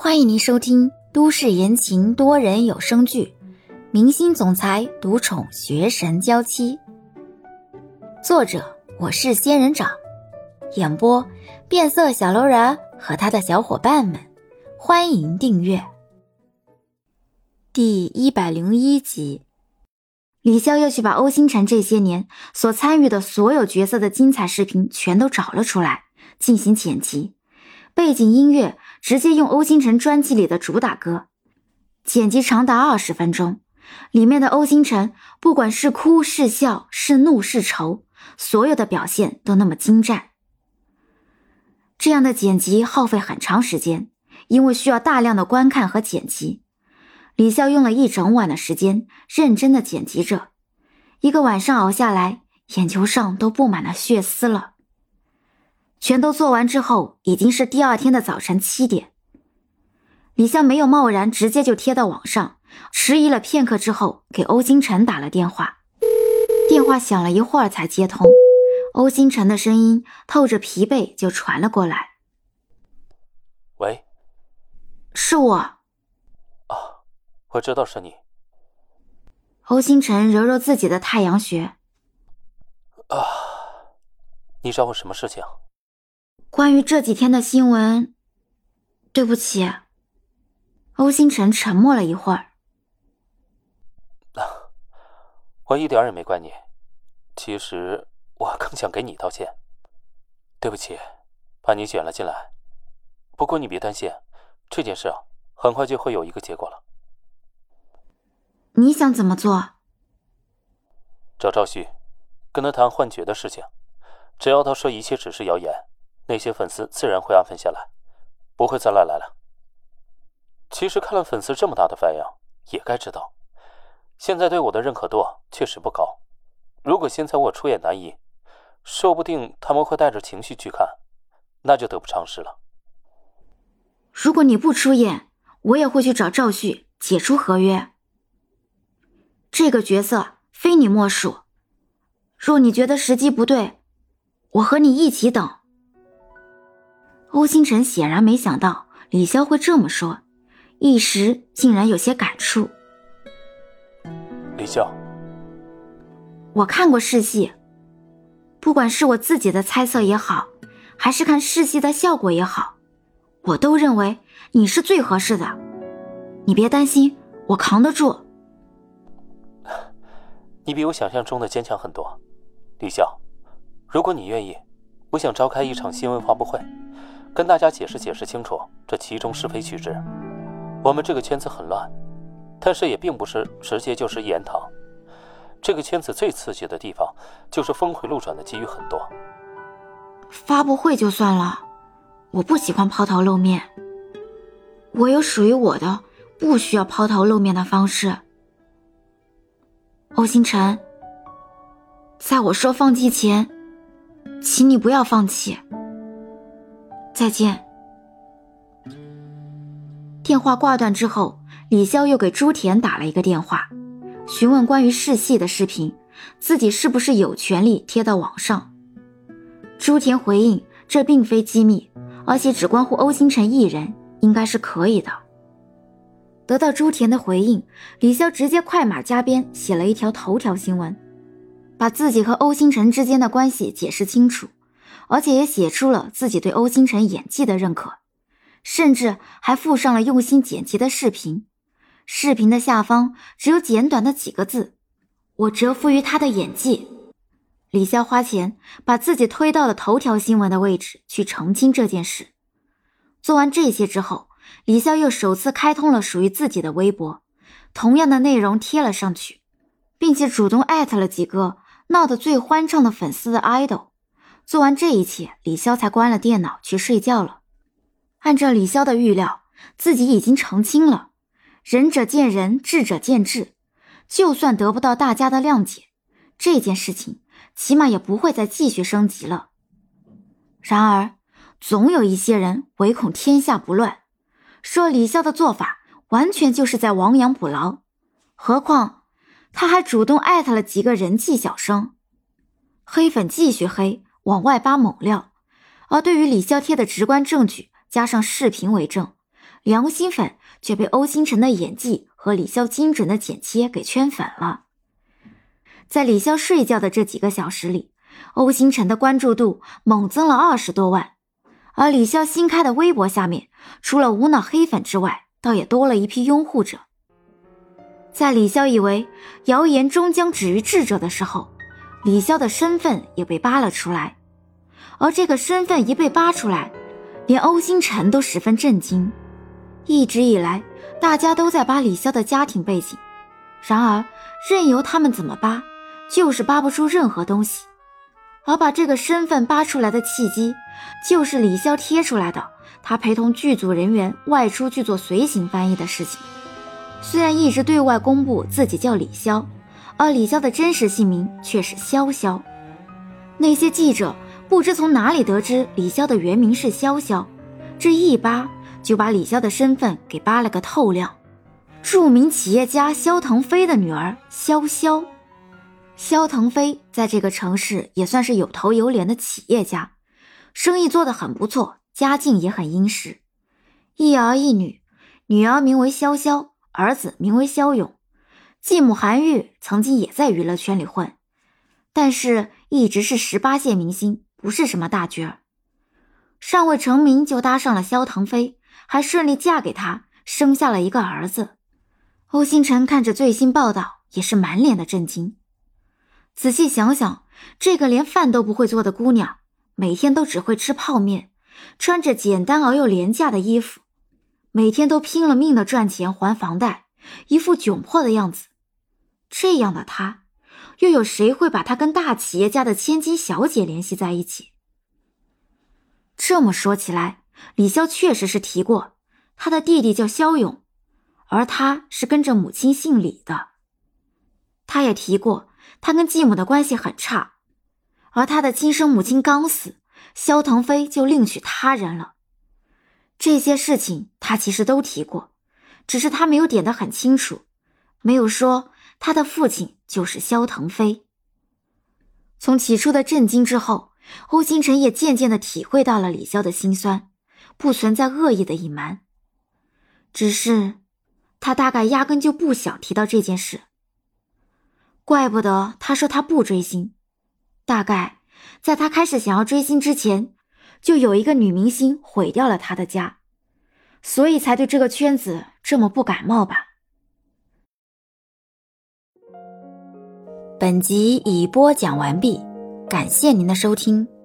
欢迎您收听都市言情多人有声剧《明星总裁独宠学神娇妻》，作者我是仙人掌，演播变色小楼人和他的小伙伴们。欢迎订阅。第一百零一集，李潇又去把欧星辰这些年所参与的所有角色的精彩视频全都找了出来，进行剪辑，背景音乐。直接用欧星辰专辑里的主打歌，剪辑长达二十分钟，里面的欧星辰不管是哭是笑是怒是愁，所有的表现都那么精湛。这样的剪辑耗费很长时间，因为需要大量的观看和剪辑。李笑用了一整晚的时间认真的剪辑着，一个晚上熬下来，眼球上都布满了血丝了。全都做完之后，已经是第二天的早晨七点。李湘没有贸然直接就贴到网上，迟疑了片刻之后，给欧星辰打了电话。电话响了一会儿才接通，欧星辰的声音透着疲惫就传了过来：“喂，是我。啊，我知道是你。”欧星辰揉揉自己的太阳穴：“啊，你找我什么事情？”关于这几天的新闻，对不起。欧星辰沉默了一会儿。我一点也没怪你，其实我更想给你道歉。对不起，把你卷了进来。不过你别担心，这件事啊很快就会有一个结果了。你想怎么做？找赵旭，跟他谈幻觉的事情。只要他说一切只是谣言。那些粉丝自然会安分下来，不会再乱来了。其实看了粉丝这么大的反应，也该知道，现在对我的认可度确实不高。如果现在我出演男一，说不定他们会带着情绪去看，那就得不偿失了。如果你不出演，我也会去找赵旭解除合约。这个角色非你莫属。若你觉得时机不对，我和你一起等。欧星辰显然没想到李潇会这么说，一时竟然有些感触。李潇，我看过世戏，不管是我自己的猜测也好，还是看世戏的效果也好，我都认为你是最合适的。你别担心，我扛得住。你比我想象中的坚强很多，李潇。如果你愿意，我想召开一场新闻发布会。跟大家解释解释清楚这其中是非曲直。我们这个圈子很乱，但是也并不是直接就是一言堂。这个圈子最刺激的地方就是峰回路转的机遇很多。发布会就算了，我不喜欢抛头露面。我有属于我的不需要抛头露面的方式。欧星辰，在我说放弃前，请你不要放弃。再见。电话挂断之后，李潇又给朱田打了一个电话，询问关于试戏的视频，自己是不是有权利贴到网上。朱田回应，这并非机密，而且只关乎欧星辰一人，应该是可以的。得到朱田的回应，李潇直接快马加鞭写了一条头条新闻，把自己和欧星辰之间的关系解释清楚。而且也写出了自己对欧星辰演技的认可，甚至还附上了用心剪辑的视频。视频的下方只有简短的几个字：“我折服于他的演技。”李潇花钱把自己推到了头条新闻的位置去澄清这件事。做完这些之后，李潇又首次开通了属于自己的微博，同样的内容贴了上去，并且主动艾特了几个闹得最欢畅的粉丝的 idol。做完这一切，李潇才关了电脑去睡觉了。按照李潇的预料，自己已经澄清了，仁者见仁，智者见智。就算得不到大家的谅解，这件事情起码也不会再继续升级了。然而，总有一些人唯恐天下不乱，说李潇的做法完全就是在亡羊补牢。何况他还主动艾特了几个人气小生，黑粉继续黑。往外扒猛料，而对于李潇贴的直观证据，加上视频为证，良心粉却被欧星辰的演技和李潇精准的剪切给圈粉了。在李潇睡觉的这几个小时里，欧星辰的关注度猛增了二十多万，而李潇新开的微博下面，除了无脑黑粉之外，倒也多了一批拥护者。在李潇以为谣言终将止于智者的时候，李潇的身份也被扒了出来。而这个身份一被扒出来，连欧星辰都十分震惊。一直以来，大家都在扒李潇的家庭背景，然而任由他们怎么扒，就是扒不出任何东西。而把这个身份扒出来的契机，就是李潇贴出来的他陪同剧组人员外出去做随行翻译的事情。虽然一直对外公布自己叫李潇，而李潇的真实姓名却是潇潇。那些记者不知从哪里得知李潇的原名是潇潇，这一扒就把李潇的身份给扒了个透亮。著名企业家肖腾飞的女儿潇潇。肖腾飞在这个城市也算是有头有脸的企业家，生意做得很不错，家境也很殷实，一儿一女，女儿名为潇潇，儿子名为肖勇。继母韩愈曾经也在娱乐圈里混，但是一直是十八线明星，不是什么大角儿，尚未成名就搭上了萧腾飞，还顺利嫁给他，生下了一个儿子。欧星辰看着最新报道，也是满脸的震惊。仔细想想，这个连饭都不会做的姑娘，每天都只会吃泡面，穿着简单而又廉价的衣服，每天都拼了命的赚钱还房贷，一副窘迫的样子。这样的她，又有谁会把她跟大企业家的千金小姐联系在一起？这么说起来，李潇确实是提过，他的弟弟叫肖勇，而他是跟着母亲姓李的。他也提过。他跟继母的关系很差，而他的亲生母亲刚死，萧腾飞就另娶他人了。这些事情他其实都提过，只是他没有点得很清楚，没有说他的父亲就是萧腾飞。从起初的震惊之后，欧星辰也渐渐的体会到了李潇的心酸，不存在恶意的隐瞒，只是他大概压根就不想提到这件事。怪不得他说他不追星，大概在他开始想要追星之前，就有一个女明星毁掉了他的家，所以才对这个圈子这么不感冒吧。本集已播讲完毕，感谢您的收听。